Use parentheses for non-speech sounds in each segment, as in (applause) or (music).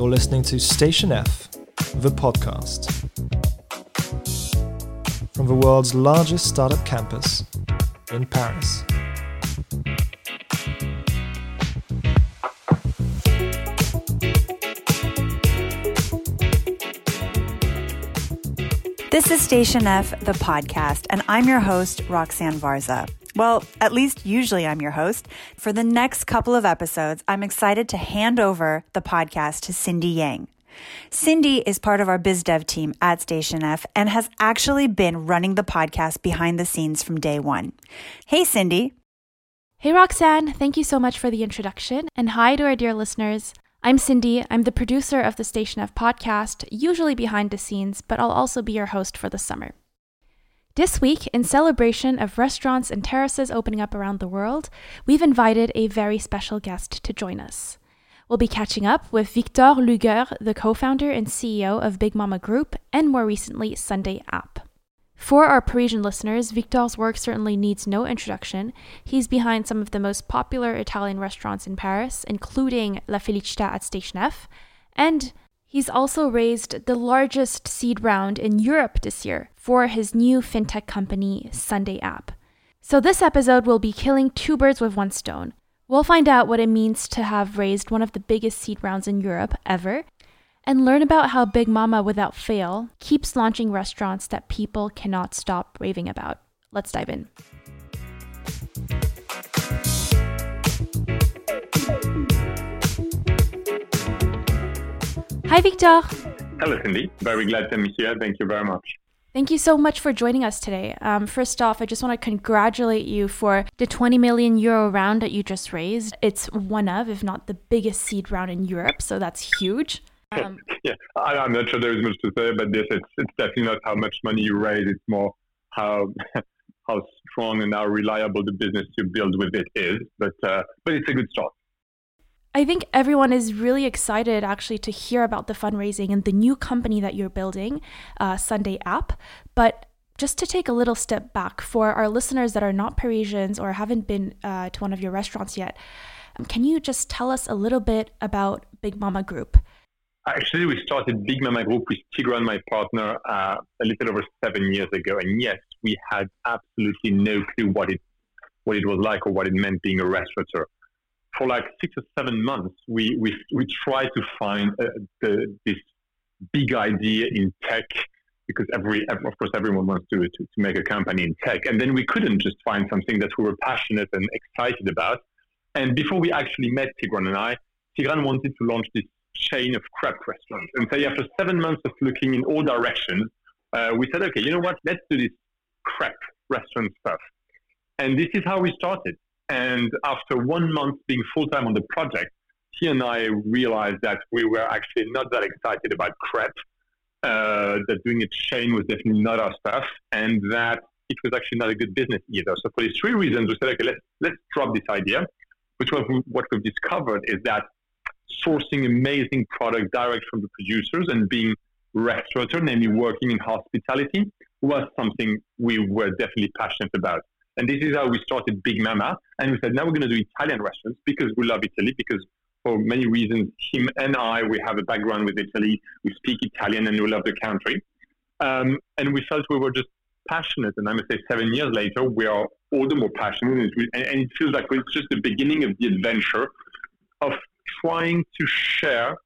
You're listening to Station F, the podcast. From the world's largest startup campus in Paris. This is Station F, the podcast, and I'm your host, Roxanne Varza. Well, at least usually I'm your host. For the next couple of episodes, I'm excited to hand over the podcast to Cindy Yang. Cindy is part of our biz dev team at Station F and has actually been running the podcast behind the scenes from day one. Hey, Cindy. Hey, Roxanne. Thank you so much for the introduction. And hi to our dear listeners. I'm Cindy. I'm the producer of the Station F podcast, usually behind the scenes, but I'll also be your host for the summer. This week, in celebration of restaurants and terraces opening up around the world, we've invited a very special guest to join us. We'll be catching up with Victor Lugger, the co founder and CEO of Big Mamma Group, and more recently, Sunday App. For our Parisian listeners, Victor's work certainly needs no introduction. He's behind some of the most popular Italian restaurants in Paris, including La Felicita at Station F, and he's also raised the largest seed round in Europe this year for his new fintech company, Sunday App. So, this episode will be killing two birds with one stone. We'll find out what it means to have raised one of the biggest seed rounds in Europe ever and learn about how Big Mamma Without Fail keeps launching restaurants that people cannot stop raving about. Let's dive in. Hi, Victor. Hello, Cindy. Very glad to be here. Thank you very much. Thank you so much for joining us today. Um, first off, I just want to congratulate you for the 20 million euro round that you just raised. It's one of, if not the biggest seed round in Europe, so that's huge. Um, (laughs) yeah, I, am not sure there is much to say about this. It's, it's definitely not how much money you raise. It's more how (laughs) how strong and how reliable the business you build with it is. But uh, but it's a good start. I think everyone is really excited actually to hear about the fundraising and the new company that you're building, uh, Sunday App. But just to take a little step back for our listeners that are not Parisians or haven't been uh, to one of your restaurants yet, um, can you just tell us a little bit about Big Mamma Group? Actually, we started Big Mamma Group with Tigrane, my partner, uh, a little over seven years ago. And yes, we had absolutely no clue what it what it was like or what it meant being a restaurateur. For like six or seven months, we we, we tried to find uh, the, this big idea in tech because every of course everyone wants to, to to make a company in tech, and then we couldn't just find something that we were passionate and excited about. And before we actually met Tigrane and I, Tigrane wanted to launch this chain of crepe restaurants. And so after seven months of looking in all directions, uh, we said, okay, you know what? Let's do this crepe restaurant stuff. And this is how we started. And after one month being full time on the project, he and I realized that we were actually not that excited about crepe, uh, that doing a chain was definitely not our stuff, and that it was actually not a good business either. So for these three reasons, we said, okay, let's let's drop this idea. Which what, we, what we've discovered is that sourcing amazing product direct from the producers and being restaurateur, namely working in hospitality, was something we were definitely passionate about. And this is how we started Big Mamma. And we said, now we're going to do Italian restaurants because we love Italy, because for many reasons, him and I, we have a background with Italy. We speak Italian and we love the country. Um, and we felt we were just passionate. And I must say, seven years later, we are all the more passionate. And, and it feels like it's just the beginning of the adventure of trying to share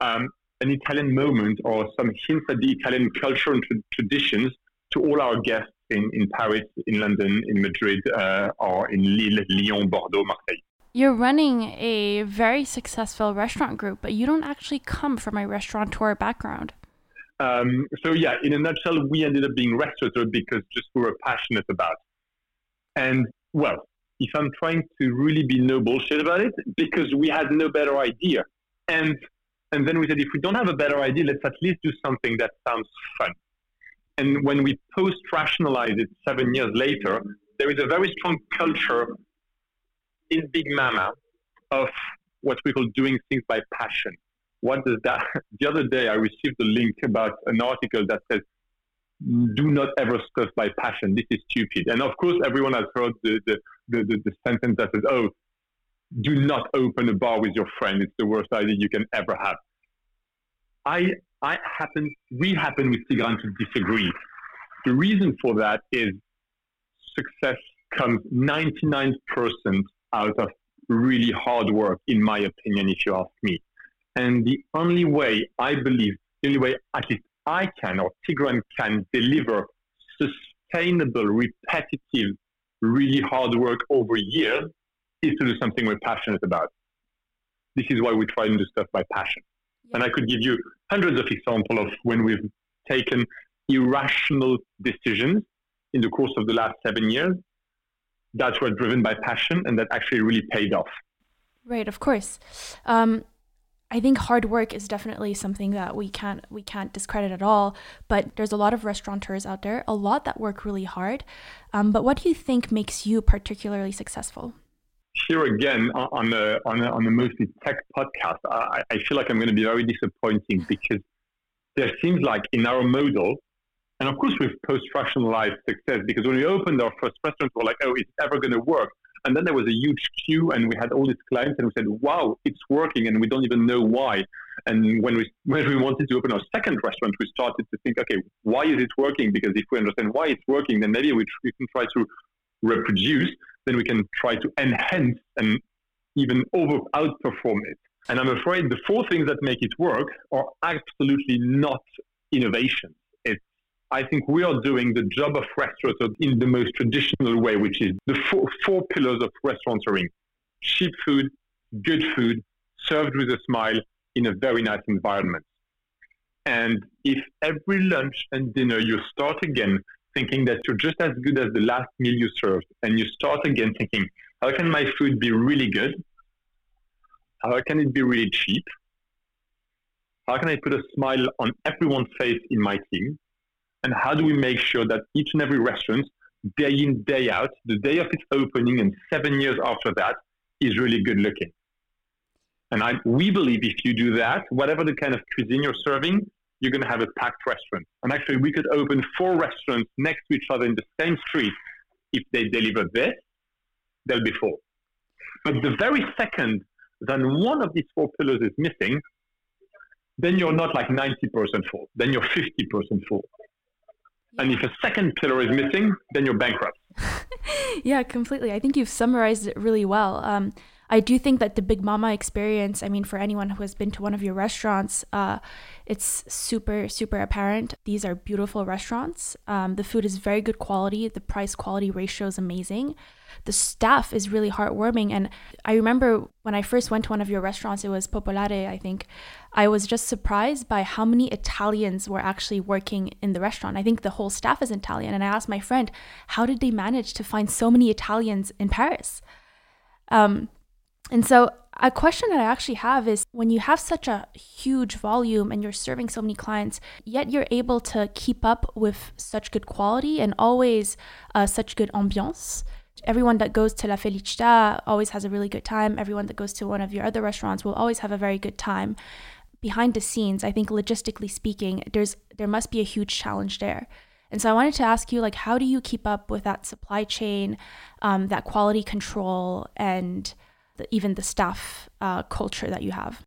um, an Italian moment or some hints at the Italian culture and tra- traditions to all our guests in, in Paris, in London, in Madrid, uh, or in Lille, Lyon, Bordeaux, Marseille. You're running a very successful restaurant group, but you don't actually come from a restaurateur background. Um, so yeah, in a nutshell, we ended up being restaurateur because just we were passionate about. And well, if I'm trying to really be no bullshit about it, because we had no better idea. And and then we said, if we don't have a better idea, let's at least do something that sounds fun. And when we post rationalize it seven years later, there is a very strong culture in Big Mamma of what we call doing things by passion. What does that? (laughs) The other day, I received a link about an article that says do not ever stuff by passion. This is stupid. And of course, everyone has heard the, the, the, the, the sentence that says, oh, do not open a bar with your friend. It's the worst idea you can ever have. I, I happen, we happen with Tigrane to disagree. The reason for that is success comes 99% out of really hard work, in my opinion, if you ask me. And the only way I believe, the only way at least I can or Tigrane can deliver sustainable, repetitive, really hard work over years is to do something we're passionate about. This is why we try and do stuff by passion. And I could give you hundreds of examples of when we've taken irrational decisions in the course of the last seven years that were driven by passion and that actually really paid off. Right, of course. Um, I think hard work is definitely something that we can't we can't discredit at all. But there's a lot of restaurateurs out there, a lot that work really hard. Um, but what do you think makes you particularly successful? Here again, on the on the, on the mostly tech podcast, I, I feel like I'm going to be very disappointing (laughs) because there seems like in our model, and of course we've post-rationalized success because when we opened our first restaurant, we're like, oh, it's ever going to work. And then there was a huge queue, and we had all these clients, and we said, "Wow, it's working!" And we don't even know why. And when we (laughs) when we wanted to open our second restaurant, we started to think, "Okay, why is it working?" Because if we understand why it's working, then maybe we, we can try to reproduce. Then we can try to enhance and even over outperform it. And I'm afraid the four things that make it work are absolutely not innovation. I think we are doing the job of restaurant in the most traditional way, which is the four, four pillars of restauranting cheap food, good food, served with a smile in a very nice environment. And if every lunch and dinner you start again thinking that you're just as good as the last meal you served, and you start again thinking, how can my food be really good? How can it be really cheap? How can I put a smile on everyone's face in my team? and how do we make sure that each and every restaurant, day in, day out, the day of its opening and seven years after that, is really good looking. And I, we believe if you do that, whatever the kind of cuisine you're serving, you're going to have a packed restaurant. And actually, we could open four restaurants next to each other in the same street. If they deliver this, they'll be full. But the very second then one of these four pillars is missing, then you're not like 90% full. Then you're 50% full. And if a second pillar is missing, then you're bankrupt. (laughs) yeah, completely. I think you've summarized it really well. Um, I do think that the Big Mamma experience, I mean, for anyone who has been to one of your restaurants, uh, it's super, super apparent. These are beautiful restaurants. Um, the food is very good quality. The price quality ratio is amazing the staff is really heartwarming. And I remember when I first went to one of your restaurants, it was Popolare, I think. I was just surprised by how many Italians were actually working in the restaurant. I think the whole staff is Italian. And I asked my friend, how did they manage to find so many Italians in Paris? Um, and so, a question that I actually have is when you have such a huge volume and you're serving so many clients, yet you're able to keep up with such good quality and always uh, such good ambiance everyone that goes to La Felicita always has a really good time. Everyone that goes to one of your other restaurants will always have a very good time. Behind the scenes, I think logistically speaking, there's there must be a huge challenge there. And so I wanted to ask you, like, how do you keep up with that supply chain, um, that quality control, and even the staff uh, culture that you have?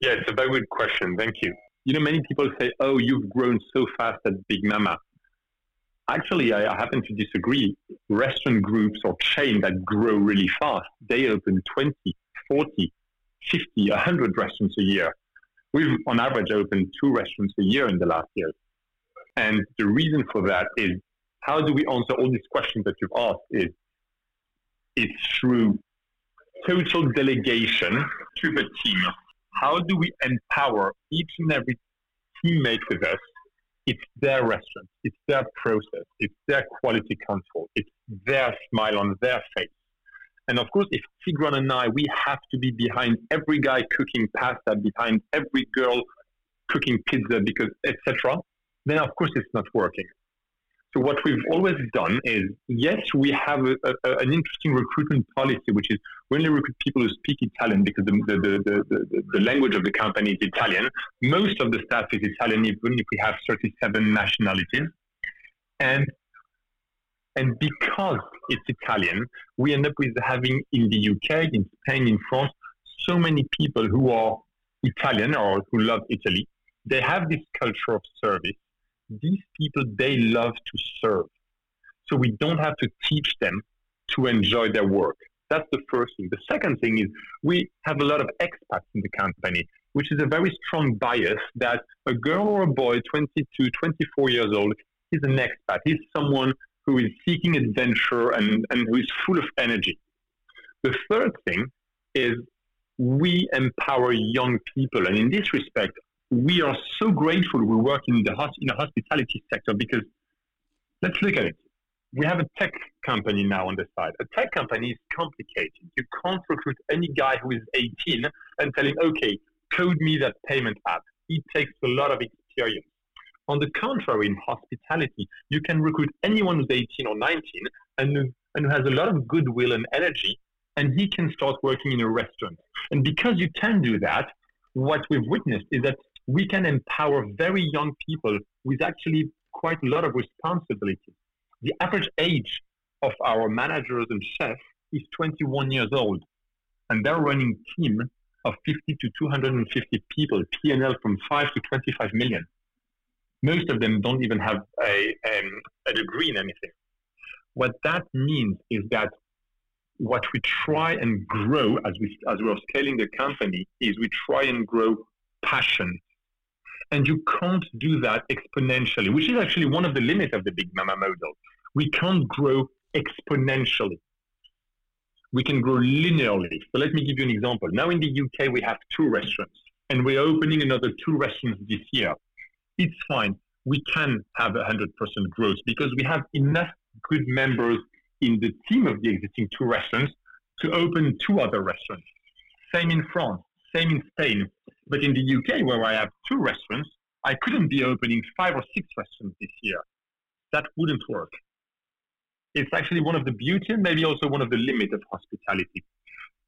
Yeah, it's a very good question. Thank you. You know, many people say, "Oh, you've grown so fast at Big Mamma." Actually, I, happen to disagree. Restaurant groups or chains that grow really fast, they open 20, 40, 50, 100 restaurants a year. We've, on average, opened two restaurants a year in the last years. And the reason for that is how do we answer all these questions that you've asked is it's through total delegation to the team. How do we empower each and every teammate with us it's their restaurant, it's their process, it's their quality control, it's their smile on their face. And of course, if Tigrane and I, we have to be behind every guy cooking pasta, behind every girl cooking pizza, because etc., then of course it's not working. So what we've always done is, yes, we have a, a, an interesting recruitment policy, which is we only recruit people who speak Italian because the, the, the, the, language of the company is Italian. Most of the staff is Italian, even if we have 37 nationalities. And and because it's Italian, we end up with having in the UK, in Spain, in France, so many people who are Italian or who love Italy They have this culture of service. These people, they love to serve. So we don't have to teach them to enjoy their work. That's the first thing. The second thing is we have a lot of expats in the company, which is a very strong bias that a girl or a boy, 22, 24 years old, is an expat. He's someone who is seeking adventure and, and who is full of energy. The third thing is we empower young people. And in this respect, we are so grateful we work in the, in the hospitality sector because let's look at it. We have a tech company now on the side. A tech company is complicated. You can't recruit any guy who is 18 and tell him, okay, code me that payment app. It takes a lot of experience. On the contrary, in hospitality, you can recruit anyone who's 18 or 19 and, and who has a lot of goodwill and energy, and he can start working in a restaurant. And because you can do that, what we've witnessed is that we can empower very young people with actually quite a lot of responsibility. The average age of our managers and chefs is 21 years old, and they're running team of 50 to 250 people, P&L from 5 to 25 million. Most of them don't even have a, um, a degree in anything. What that means is that what we try and grow as we as we are scaling the company is we try and grow passion and you can't do that exponentially, which is actually one of the limits of the Big Mamma model. We can't grow exponentially. We can grow linearly. So let me give you an example. Now in the UK, we have two restaurants, and we're opening another two restaurants this year. It's fine. We can have 100% growth because we have enough good members in the team of the existing two restaurants to open two other restaurants. Same in France, same in Spain. But in the UK, where I have two restaurants, I couldn't be opening five or six restaurants this year. That wouldn't work. It's actually one of the beauty and maybe also one of the limits of hospitality.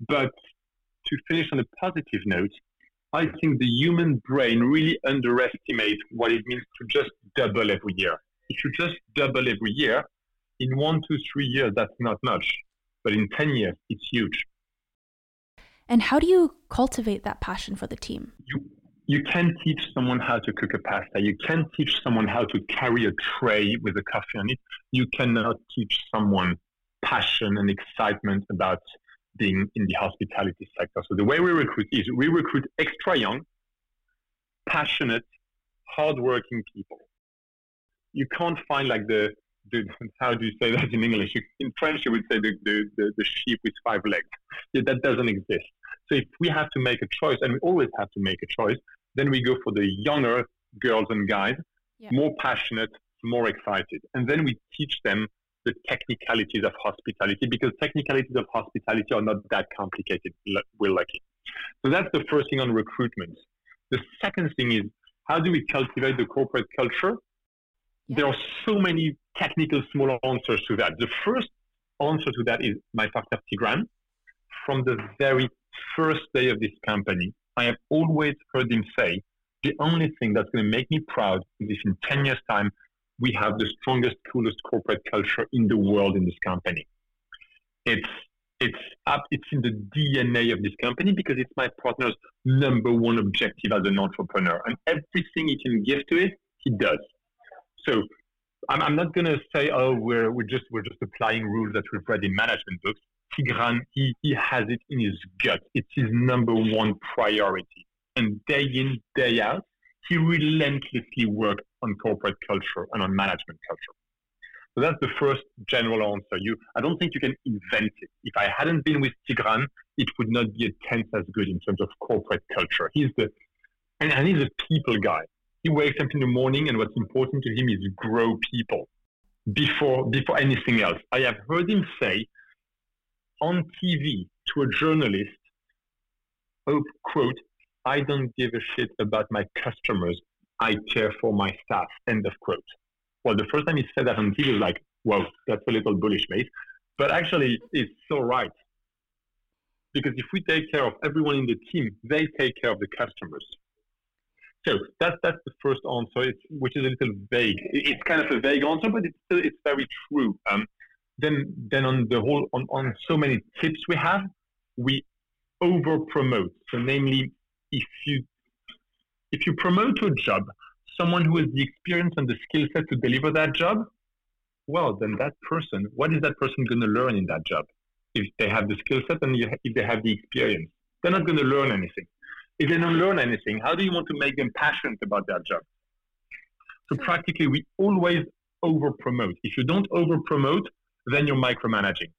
But to finish on a positive note, I think the human brain really underestimates what it means to just double every year. If you just double every year, in one, two, three years, that's not much. But in 10 years, it's huge. And how do you cultivate that passion for the team? You, you can teach someone how to cook a pasta. You can teach someone how to carry a tray with a coffee on it. You cannot teach someone passion and excitement about being in the hospitality sector. So the way we recruit is we recruit extra young, passionate, hardworking people. You can't find like the, the (laughs) how do you say that in English? In French, you would say the, the, the, the sheep with five legs. Yeah, that doesn't exist. So if we have to make a choice, and we always have to make a choice, then we go for the younger girls and guys, yeah. more passionate, more excited. And then we teach them the technicalities of hospitality because technicalities of hospitality are not that complicated. We're lucky. So that's the first thing on recruitment. The second thing is how do we cultivate the corporate culture? There are so many technical small answers to that. The first answer to that is my partner Tigrane. From the very first day of this company, I have always heard him say, the only thing that's going to make me proud is if in 10 years' time, we have the strongest, coolest corporate culture in the world in this company. It's it's up, it's in the DNA of this company because it's my partner's number one objective as an entrepreneur, and everything he can give to it, he does. So I'm, I'm not going to say, oh, we're we're just we're just applying rules that we've read in management books. Tigrane, he, he has it in his gut. It's his number one priority. And day in, day out, he relentlessly works on corporate culture and on management culture. So that's the first general answer. You, I don't think you can invent it. If I hadn't been with Tigrane, it would not be a tenth as good in terms of corporate culture. He's the, and, and he's a people guy. He wakes up in the morning, and what's important to him is grow people before before anything else. I have heard him say on TV to a journalist, oh, quote, I don't give a shit about my customers. I care for my staff, end of quote. Well, the first time he said that on TV was like, whoa, that's a little bullish, mate. But actually, it's so right. Because if we take care of everyone in the team, they take care of the customers. So that's that's the first answer, which is a little vague. It's kind of a vague answer, but it's still it's very true. Um, then then on the whole on, on so many tips we have we over promote so namely if you If you promote to a job someone who has the experience and the skill set to deliver that job, well, then that person, what is that person going to learn in that job? If they have the skill set and if they have the experience, they're not going to learn anything. If they don't learn anything, how do you want to make them passionate about their job? So practically, we always over promote. If you don't over promote, then you're micromanaging.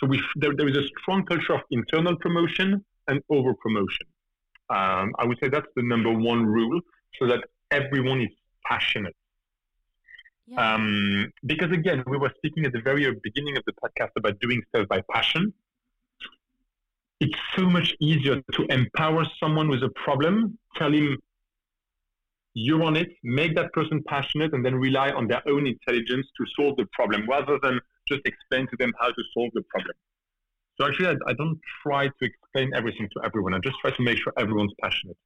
So we, there, there is a strong culture of internal promotion and over promotion. Um, I would say that's the number one rule, so that everyone is passionate. Yeah. Um, because again, we were speaking at the very beginning of the podcast about doing stuff by passion. It's so much easier to empower someone with a problem, tell him you're on it, make that person passionate, and then rely on their own intelligence to solve the problem rather than just explain to them how to solve the problem. So actually, I, I don't try to explain everything to everyone. I just try to make sure everyone's passionate.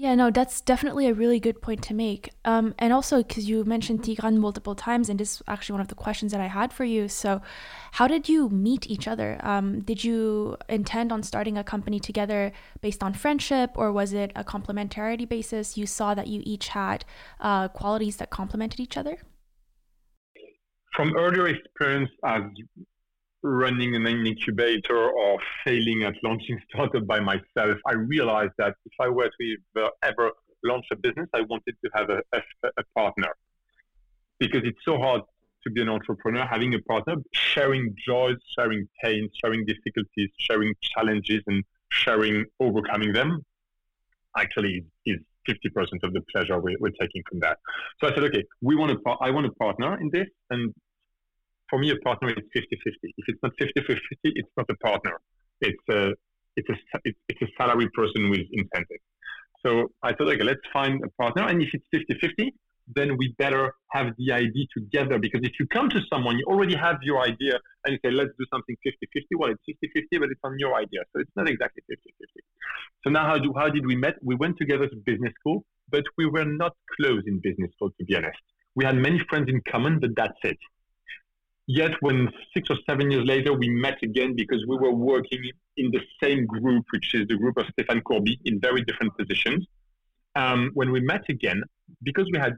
Yeah, no, that's definitely a really good point to make. Um, and also, because you mentioned Tigrane multiple times, and this is actually one of the questions that I had for you. So, how did you meet each other? Um, did you intend on starting a company together based on friendship, or was it a complementarity basis? You saw that you each had uh, qualities that complemented each other? From earlier experience as running an incubator or failing at launching (laughs) startup by myself, I realized that if I were to ever launch a business, I wanted to have a, a, a partner because it's so hard to be an entrepreneur, having a partner, sharing joys, sharing pains, sharing difficulties, sharing challenges, and sharing overcoming them, actually is 50% of the pleasure we're, we're, taking from that. So I said, okay, we want to, I want a partner in this, and for me, a partner is 50-50. If it's not 50-50, it's not a partner. It's a it's a it's a salary person with incentive. So I thought, okay, let's find a partner, and if it's 50-50, then we better have the idea together. Because if you come to someone, you already have your idea, and you say, let's do something 50-50. Well, it's 50-50, but it's on your idea, so it's not exactly 50-50. So now, how do how did we met? We went together to business school, but we were not close in business school, to be honest. We had many friends in common, but that's it. Yet, when six or seven years later we met again because we were working in the same group, which is the group of Stéphane Courbit, in very different positions. Um, when we met again, because we had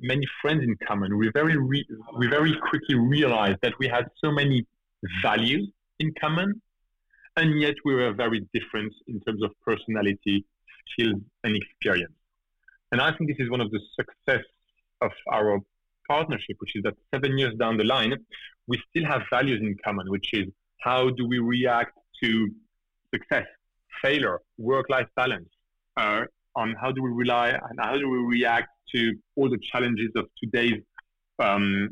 many friends in common, we very re- we very quickly realized that we had so many values in common, and yet we were very different in terms of personality, skills, and experience. And I think this is one of the success of our partnership, which is that seven years down the line, we still have values in common, which is how do we react to success, failure, work-life balance, uh, on how do we rely and how do we react to all the challenges of today's um,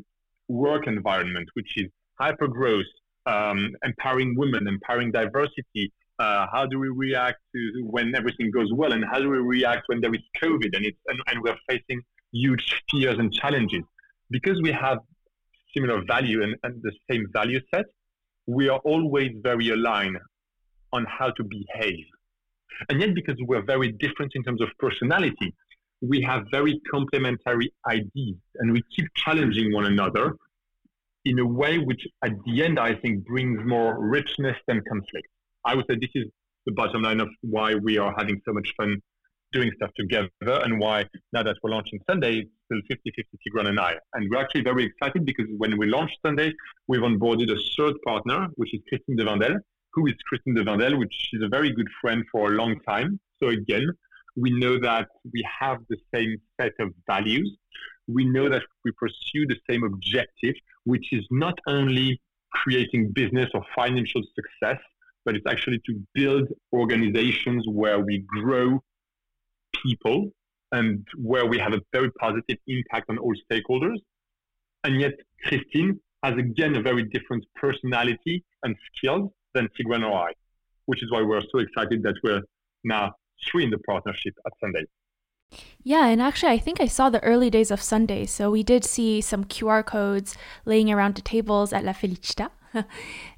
work environment, which is hyper growth, um, empowering women, empowering diversity. Uh, how do we react to when everything goes well, and how do we react when there is COVID and it's and, and we're facing huge fears and challenges? Because we have similar value and, and the same value set, we are always very aligned on how to behave. And yet, because we're very different in terms of personality, we have very complementary ideas and we keep challenging one another in a way which, at the end, I think brings more richness than conflict. I would say this is the bottom line of why we are having so much fun doing stuff together and why now that we're launching Sunday, still 50 50 Tigrane and I. And we're actually very excited because when we launched Sunday, we've onboarded a third partner, which is Christine de Wendel. Who is Christine de Wendel, which is a very good friend for a long time. So again, we know that we have the same set of values. We know that we pursue the same objective, which is not only creating business or financial success, but it's actually to build organizations where we grow people and where we have a very positive impact on all stakeholders. And yet, Christine has again a very different personality and skills than Tigrane or I, which is why we're so excited that we're now three in the partnership at Sunday. Yeah, and actually, I think I saw the early days of Sunday. So we did see some QR codes laying around the tables at La Felicita. (laughs)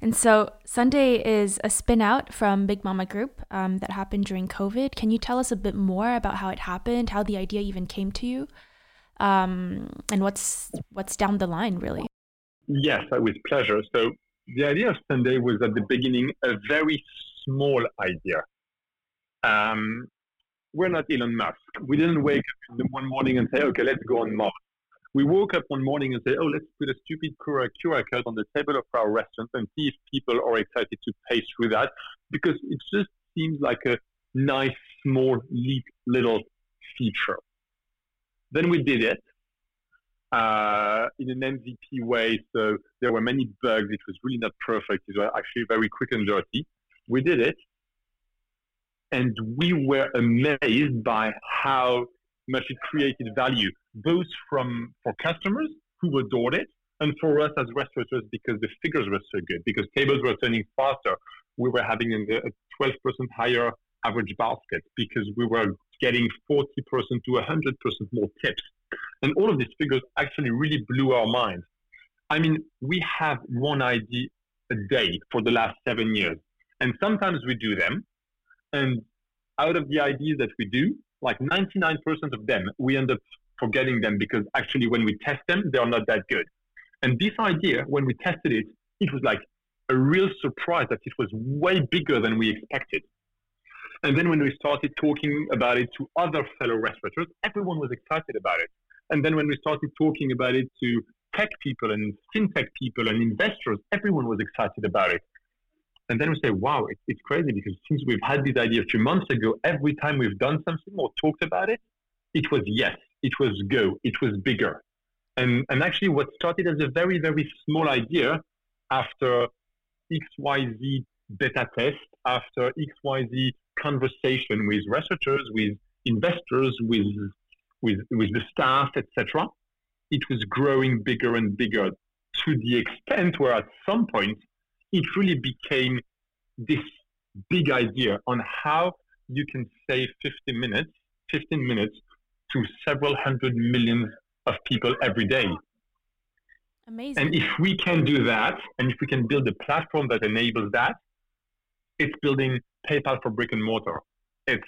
and so Sunday is a spin out from Big Mamma Group um, that happened during COVID. Can you tell us a bit more about how it happened, how the idea even came to you, um, and what's what's down the line, really? Yes, with pleasure. So the idea of Sunday was at the beginning a very small idea. Um, we're not Elon Musk. We didn't wake up in the one morning and say, okay, let's go on Mars. We woke up one morning and said, oh, let's put a stupid QR code on the table of our restaurant and see if people are excited to pay through that because it just seems like a nice, small, neat little feature. Then we did it uh, in an MVP way. So there were many bugs. It was really not perfect. It was actually very quick and dirty. We did it. And we were amazed by how much it created value, both from for customers who adored it and for us as restaurateurs because the figures were so good, because tables were turning faster. We were having a 12% higher average basket because we were getting 40% to 100% more tips. And all of these figures actually really blew our minds. I mean, we have one idea a day for the last seven years. And sometimes we do them. And out of the ideas that we do, like 99% of them, we end up forgetting them because actually when we test them, they are not that good. And this idea, when we tested it, it was like a real surprise that it was way bigger than we expected. And then when we started talking about it to other fellow restaurateurs, everyone was excited about it. And then when we started talking about it to tech people and fintech people and investors, everyone was excited about it. And then we say, wow, it, it's crazy because since we've had this idea a few months ago, every time we've done something or talked about it, it was yes, it was go, it was bigger. And, and actually, what started as a very, very small idea after XYZ beta test, after XYZ conversation with researchers, with investors, with with with the staff, etc. It was growing bigger and bigger to the extent where at some point it really became this big idea on how you can save 15 minutes, 15 minutes to several hundred millions of people every day. Amazing. And if we can do that, and if we can build a platform that enables that, it's building PayPal for brick and mortar. It's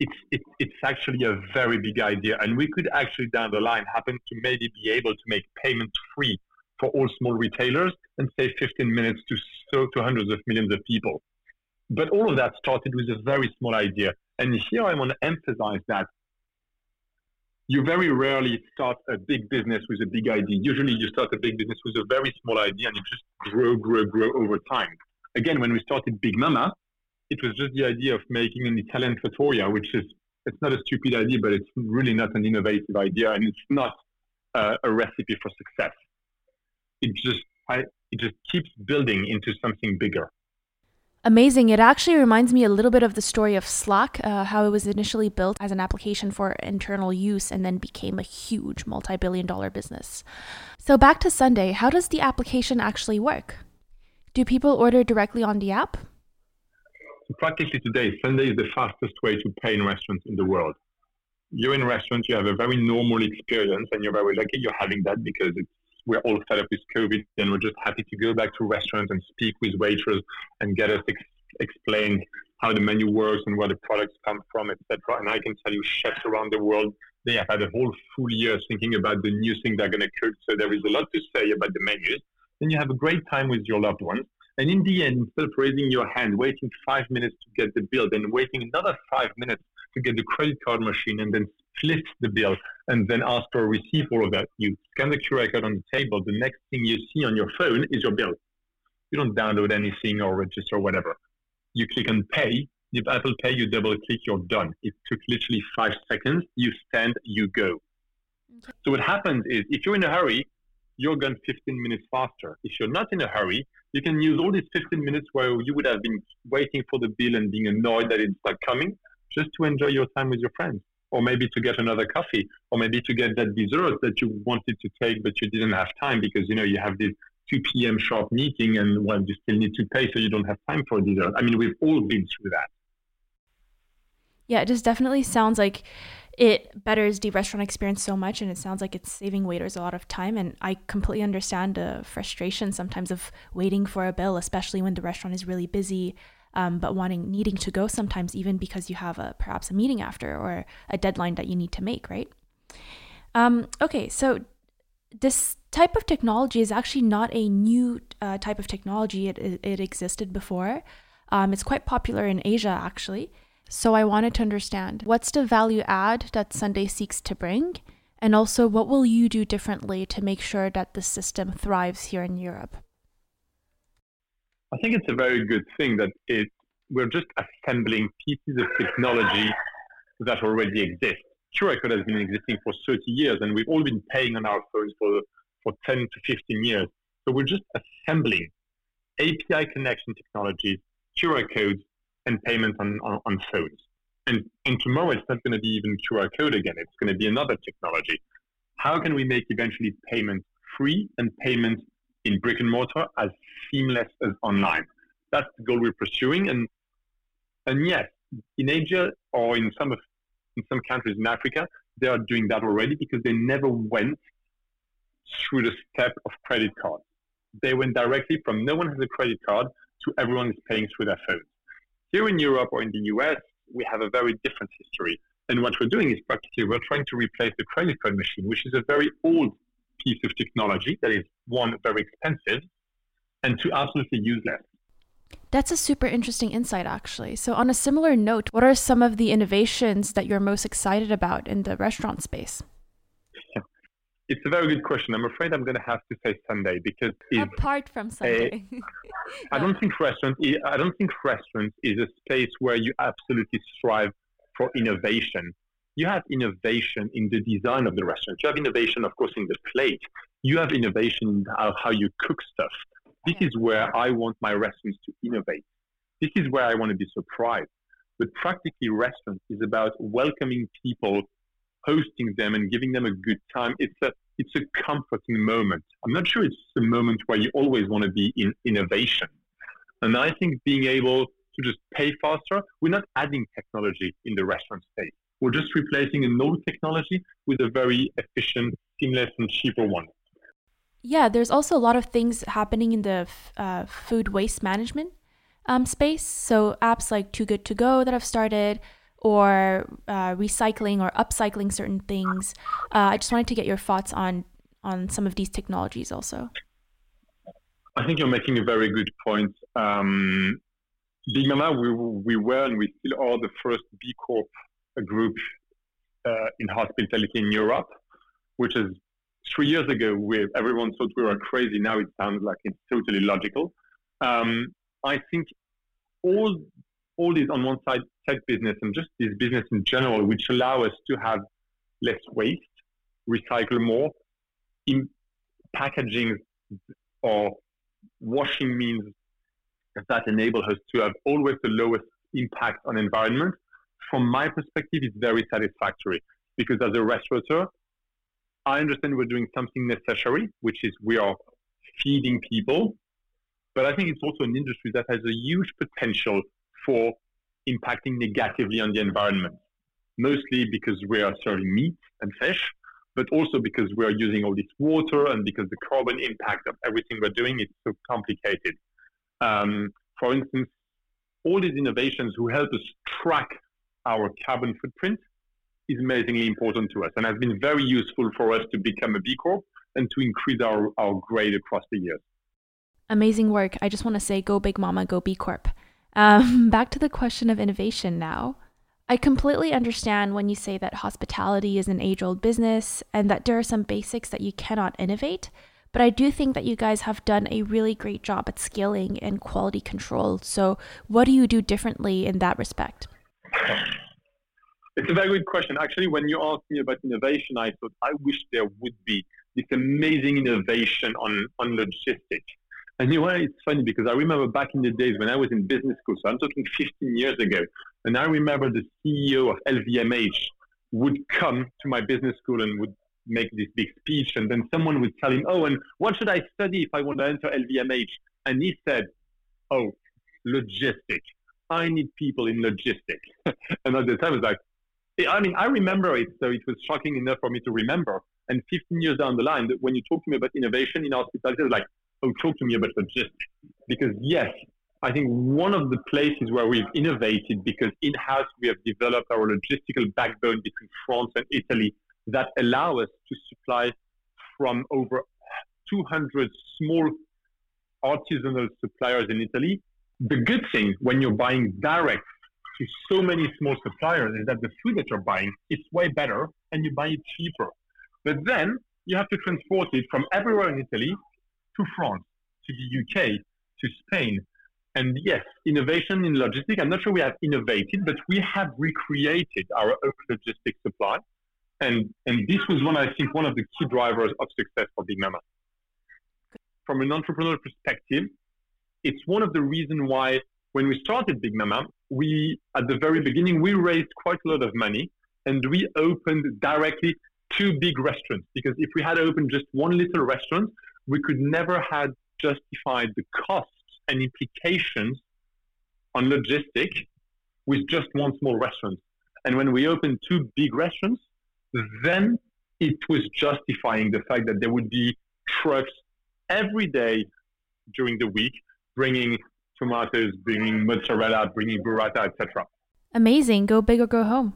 it's it, it's actually a very big idea, and we could actually down the line happen to maybe be able to make payments free for all small retailers and save 15 minutes to so to hundreds of millions of people. But all of that started with a very small idea, and here I want to emphasize that you very rarely start a big business with a big idea. Usually, you start a big business with a very small idea, and you just grow, grow, grow over time. Again, when we started Big Mamma, it was just the idea of making an Italian trattoria, which is it's not a stupid idea, but it's really not an innovative idea, and it's not uh, a recipe for success. It just I, it just keeps building into something bigger. Amazing. It actually reminds me a little bit of the story of Slack, uh, how it was initially built as an application for internal use and then became a huge multi billion dollar business. So, back to Sunday, how does the application actually work? Do people order directly on the app? practically today, Sunday is the fastest way to pay in restaurants in the world. You're in restaurants, you have a very normal experience, and you're very lucky you're having that because we're all fed up with COVID, and we're just happy to go back to restaurants and speak with waiters and get us ex- explained how the menu works and where the products come from, etc. And I can tell you, chefs around the world, they have had a whole full year thinking about the new thing they're going to cook. So there is a lot to say about the menus. Then you have a great time with your loved ones. And in the end, instead of raising your hand, waiting five minutes to get the bill, then waiting another five minutes to get the credit card machine and then split the bill and then ask for a receipt, all of that, you scan the QR code on the table. The next thing you see on your phone is your bill. You don't download anything or register or whatever. You click on pay. If Apple Pay, you double click, you're done. It took literally five seconds. You stand, you go. Okay. So what happens is if you're in a hurry, you're gone 15 minutes faster. If you're not in a hurry, you can use all these 15 minutes where you would have been waiting for the bill and being annoyed that it's not coming, just to enjoy your time with your friends, or maybe to get another coffee, or maybe to get that dessert that you wanted to take but you didn't have time because you know you have this 2 p.m. sharp meeting and well you still need to pay so you don't have time for dessert. I mean we've all been through that. Yeah, it just definitely sounds like it betters the restaurant experience so much and it sounds like it's saving waiters a lot of time and i completely understand the frustration sometimes of waiting for a bill especially when the restaurant is really busy um, but wanting needing to go sometimes even because you have a perhaps a meeting after or a deadline that you need to make right um, okay so this type of technology is actually not a new uh, type of technology it, it, existed before um, it's quite popular in asia actually So I wanted to understand what's the value add that Sunday seeks to bring? And also, what will you do differently to make sure that the system thrives here in Europe? I think it's a very good thing that it we're just assembling pieces of technology that already exist. QR code has been existing for 30 years, and we've all been paying on our phones for for 10 to 15 years. So we're just assembling API connection technologies, QR codes, and payments on, on, on phones. And, and tomorrow it's not going to be even QR code again. It's going to be another technology. How can we make eventually payments free and payments in brick and mortar as seamless as online? That's the goal we're pursuing. And and yes, in Asia or in some of in some countries in Africa, they are doing that already because they never went through the step of credit cards. They went directly from no one has a credit card to everyone is paying through their phones. Here in Europe or in the US, we have a very different history. And what we're doing is practically we're trying to replace the credit card machine, which is a very old piece of technology that is one very expensive and two absolutely useless. That's a super interesting insight, actually. So, on a similar note, what are some of the innovations that you're most excited about in the restaurant space? (laughs) It's a very good question. I'm afraid I'm going to have to say Sunday because apart from Sunday, a, (laughs) I don't think restaurant. I don't think restaurants is a space where you absolutely strive for innovation. You have innovation in the design of the restaurant. You have innovation, of course, in the plate. You have innovation in how you cook stuff. This is where I want my restaurants to innovate. This is where I want to be surprised. But practically, restaurants is about welcoming people hosting them and giving them a good time. It's a it's a comforting moment. I'm not sure it's a moment where you always want to be in innovation. And I think being able to just pay faster, we're not adding technology in the restaurant space. We're just replacing an old technology with a very efficient, seamless, and cheaper one. Yeah, there's also a lot of things happening in the uh, food waste management um, space. So apps like Too Good To Go that have started, or uh, recycling or upcycling certain things. Uh, I just wanted to get your thoughts on on some of these technologies also. I think you're making a very good point. Um, Big Mamma, we, we were and we still are the first B Corp group uh, in hospitality in Europe, which is three years ago, we, everyone thought we were crazy. Now it sounds like it's totally logical. Um, I think all all these on one side tech business and just this business in general, which allow us to have less waste, recycle more, in packaging or washing means that enable us to have always the lowest impact on environment. From my perspective, it's very satisfactory because as a restaurateur, I understand we're doing something necessary, which is we are feeding people. But I think it's also an industry that has a huge potential for impacting negatively on the environment, mostly because we are serving meat and fish, but also because we are using all this water and because the carbon impact of everything we're doing is so complicated. Um, for instance, all these innovations who help us track our carbon footprint is amazingly important to us and has been very useful for us to become a B Corp and to increase our, our grade across the years. Amazing work. I just want to say go Big Mamma, go B Corp. Um, (laughs) back to the question of innovation now. I completely understand when you say that hospitality is an age old business and that there are some basics that you cannot innovate, but I do think that you guys have done a really great job at scaling and quality control. So, what do you do differently in that respect? It's a very good question. Actually, when you asked me about innovation, I thought I wish there would be this amazing innovation on, on logistics. And you know? It's funny because I remember back in the days when I was in business school, so I'm talking 15 years ago, and I remember the CEO of LVMH would come to my business school and would make this big speech, and then someone would tell him, "Oh, and what should I study if I want to enter LVMH?" And he said, "Oh, logistics. I need people in logistics." (laughs) and at the time, I was like, I mean, I remember it, so it was shocking enough for me to remember. And 15 years down the line, when you talk to me about innovation in hospitality, like, oh, talk to me about logistics. Because yes, I think one of the places where we've innovated because in-house we have developed our logistical backbone between France and Italy that allow us to supply from over 200 small artisanal suppliers in Italy. The good thing when you're buying direct to so many small suppliers is that the food that you're buying is way better and you buy it cheaper. But then you have to transport it from everywhere in Italy to France, to the UK, to Spain. And yes, innovation in logistics, I'm not sure we have innovated, but we have recreated our own logistics supply. And, and this was one, I think, one of the key drivers of success for Big Mamma. From an entrepreneurial perspective, it's one of the reasons why when we started Big Mamma, we, at the very beginning, we raised quite a lot of money and we opened directly two big restaurants because if we had opened just one little restaurant, we could never have justified the costs and implications on logistic with just one small restaurant. And when we opened two big restaurants, then it was justifying the fact that there would be trucks every day during the week bringing tomatoes, bringing mozzarella, bringing burrata, etc. Amazing. Go big or go home.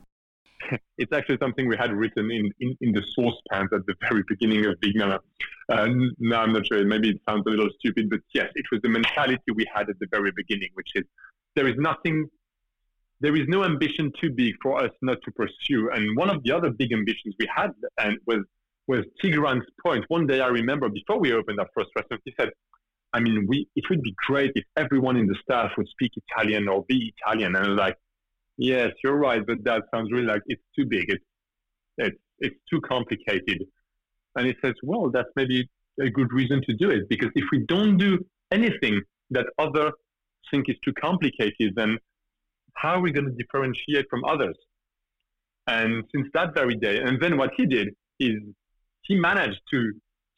(laughs) it's actually something we had written in, in, in the source pans at the very beginning of Big Mamma. Uh, now I'm not sure. Maybe it sounds a little stupid, but yes, it was the mentality we had at the very beginning, which is there is nothing, there is no ambition too big for us not to pursue. And one of the other big ambitions we had and was was Tigrane's point. One day I remember before we opened our first restaurant, he said, I mean, we, it would be great if everyone in the staff would speak Italian or be Italian. And like, yes, you're right, but that sounds really like it's too big. It's, it's, it's too complicated. And he says, well, that's maybe a good reason to do it because if we don't do anything that other think is too complicated, then how are we going to differentiate from others? And since that very day, and then what he did is he managed to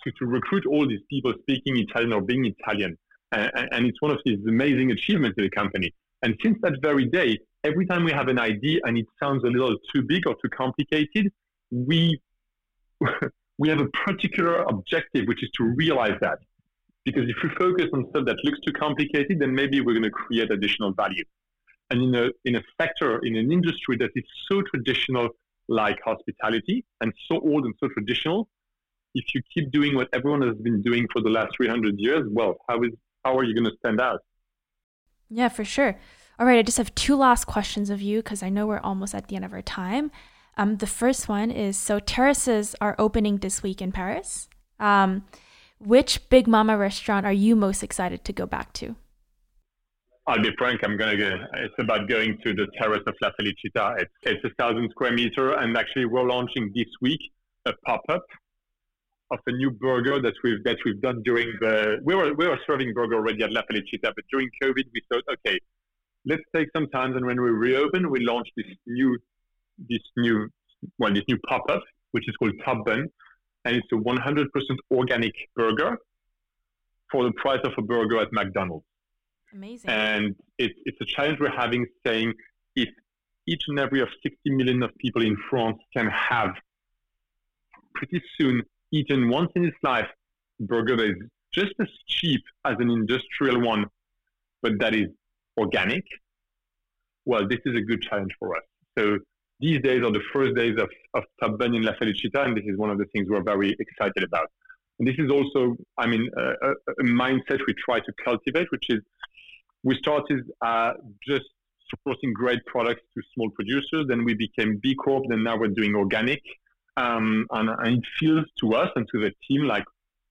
to, to recruit all these people speaking Italian or being Italian. And, and it's one of these amazing achievements in the company. And since that very day, every time we have an idea and it sounds a little too big or too complicated, we (laughs) we have a particular objective, which is to realize that. Because if we focus on stuff that looks too complicated, then maybe we're going to create additional value. And in a in a sector, in an industry that is so traditional, like hospitality, and so old and so traditional, if you keep doing what everyone has been doing for the last 300 years, well, how is how are you going to stand out? Yeah, for sure. All right, I just have two last questions of you because I know we're almost at the end of our time. Um, the first one is so terraces are opening this week in Paris. Um, which Big Mamma restaurant are you most excited to go back to? I'll be frank. I'm gonna go. It's about going to the terrace of La Felicita. It's it's a thousand square meter, and actually we're launching this week a pop up of a new burger that we've that we've done during the we were we were serving burger already at La Felicita, but during COVID we thought, okay, let's take some time, and when we reopen, we launch this new this new well this new pop up, which is called Top Bun, and it's a 100% organic burger for the price of a burger at McDonald's. Amazing. And it's it's a challenge we're having, saying if each and every of 60 million of people in France can have pretty soon eaten once in his life burger that is just as cheap as an industrial one, but that is organic, well, this is a good challenge for us. So these days are the first days of, of Top Bun in La Felicita, and this is one of the things we're very excited about. And this is also, I mean, a, a, mindset we try to cultivate, which is we started uh, just supporting great products to small producers, then we became B Corp, then now we're doing organic. Um, and, and, it feels to us and to the team like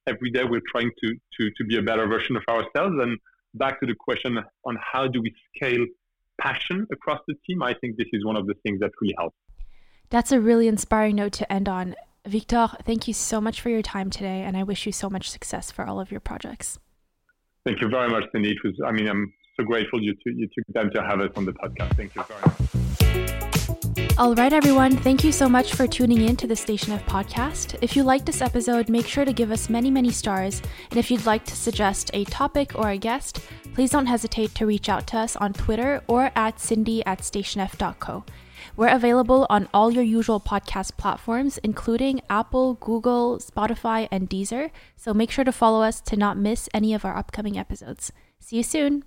every day we're trying to, to, to be a better version of ourselves. And back to the question on how do we scale passion across the team, I think this is one of the things that really helps. That's a really inspiring note to end on. Victor, thank you so much for your time today, and I wish you so much success for all of your projects. Thank you very much, Cindy. It was, I mean, I'm so grateful you, to, you took time to have us on the podcast. Thank you very much. All right, everyone, thank you so much for tuning in to the Station F podcast. If you liked this episode, make sure to give us many, many stars. And if you'd like to suggest a topic or a guest, please don't hesitate to reach out to us on Twitter or at cindy at stationf.co. We're available on all your usual podcast platforms, including Apple, Google, Spotify, and Deezer. So make sure to follow us to not miss any of our upcoming episodes. See you soon.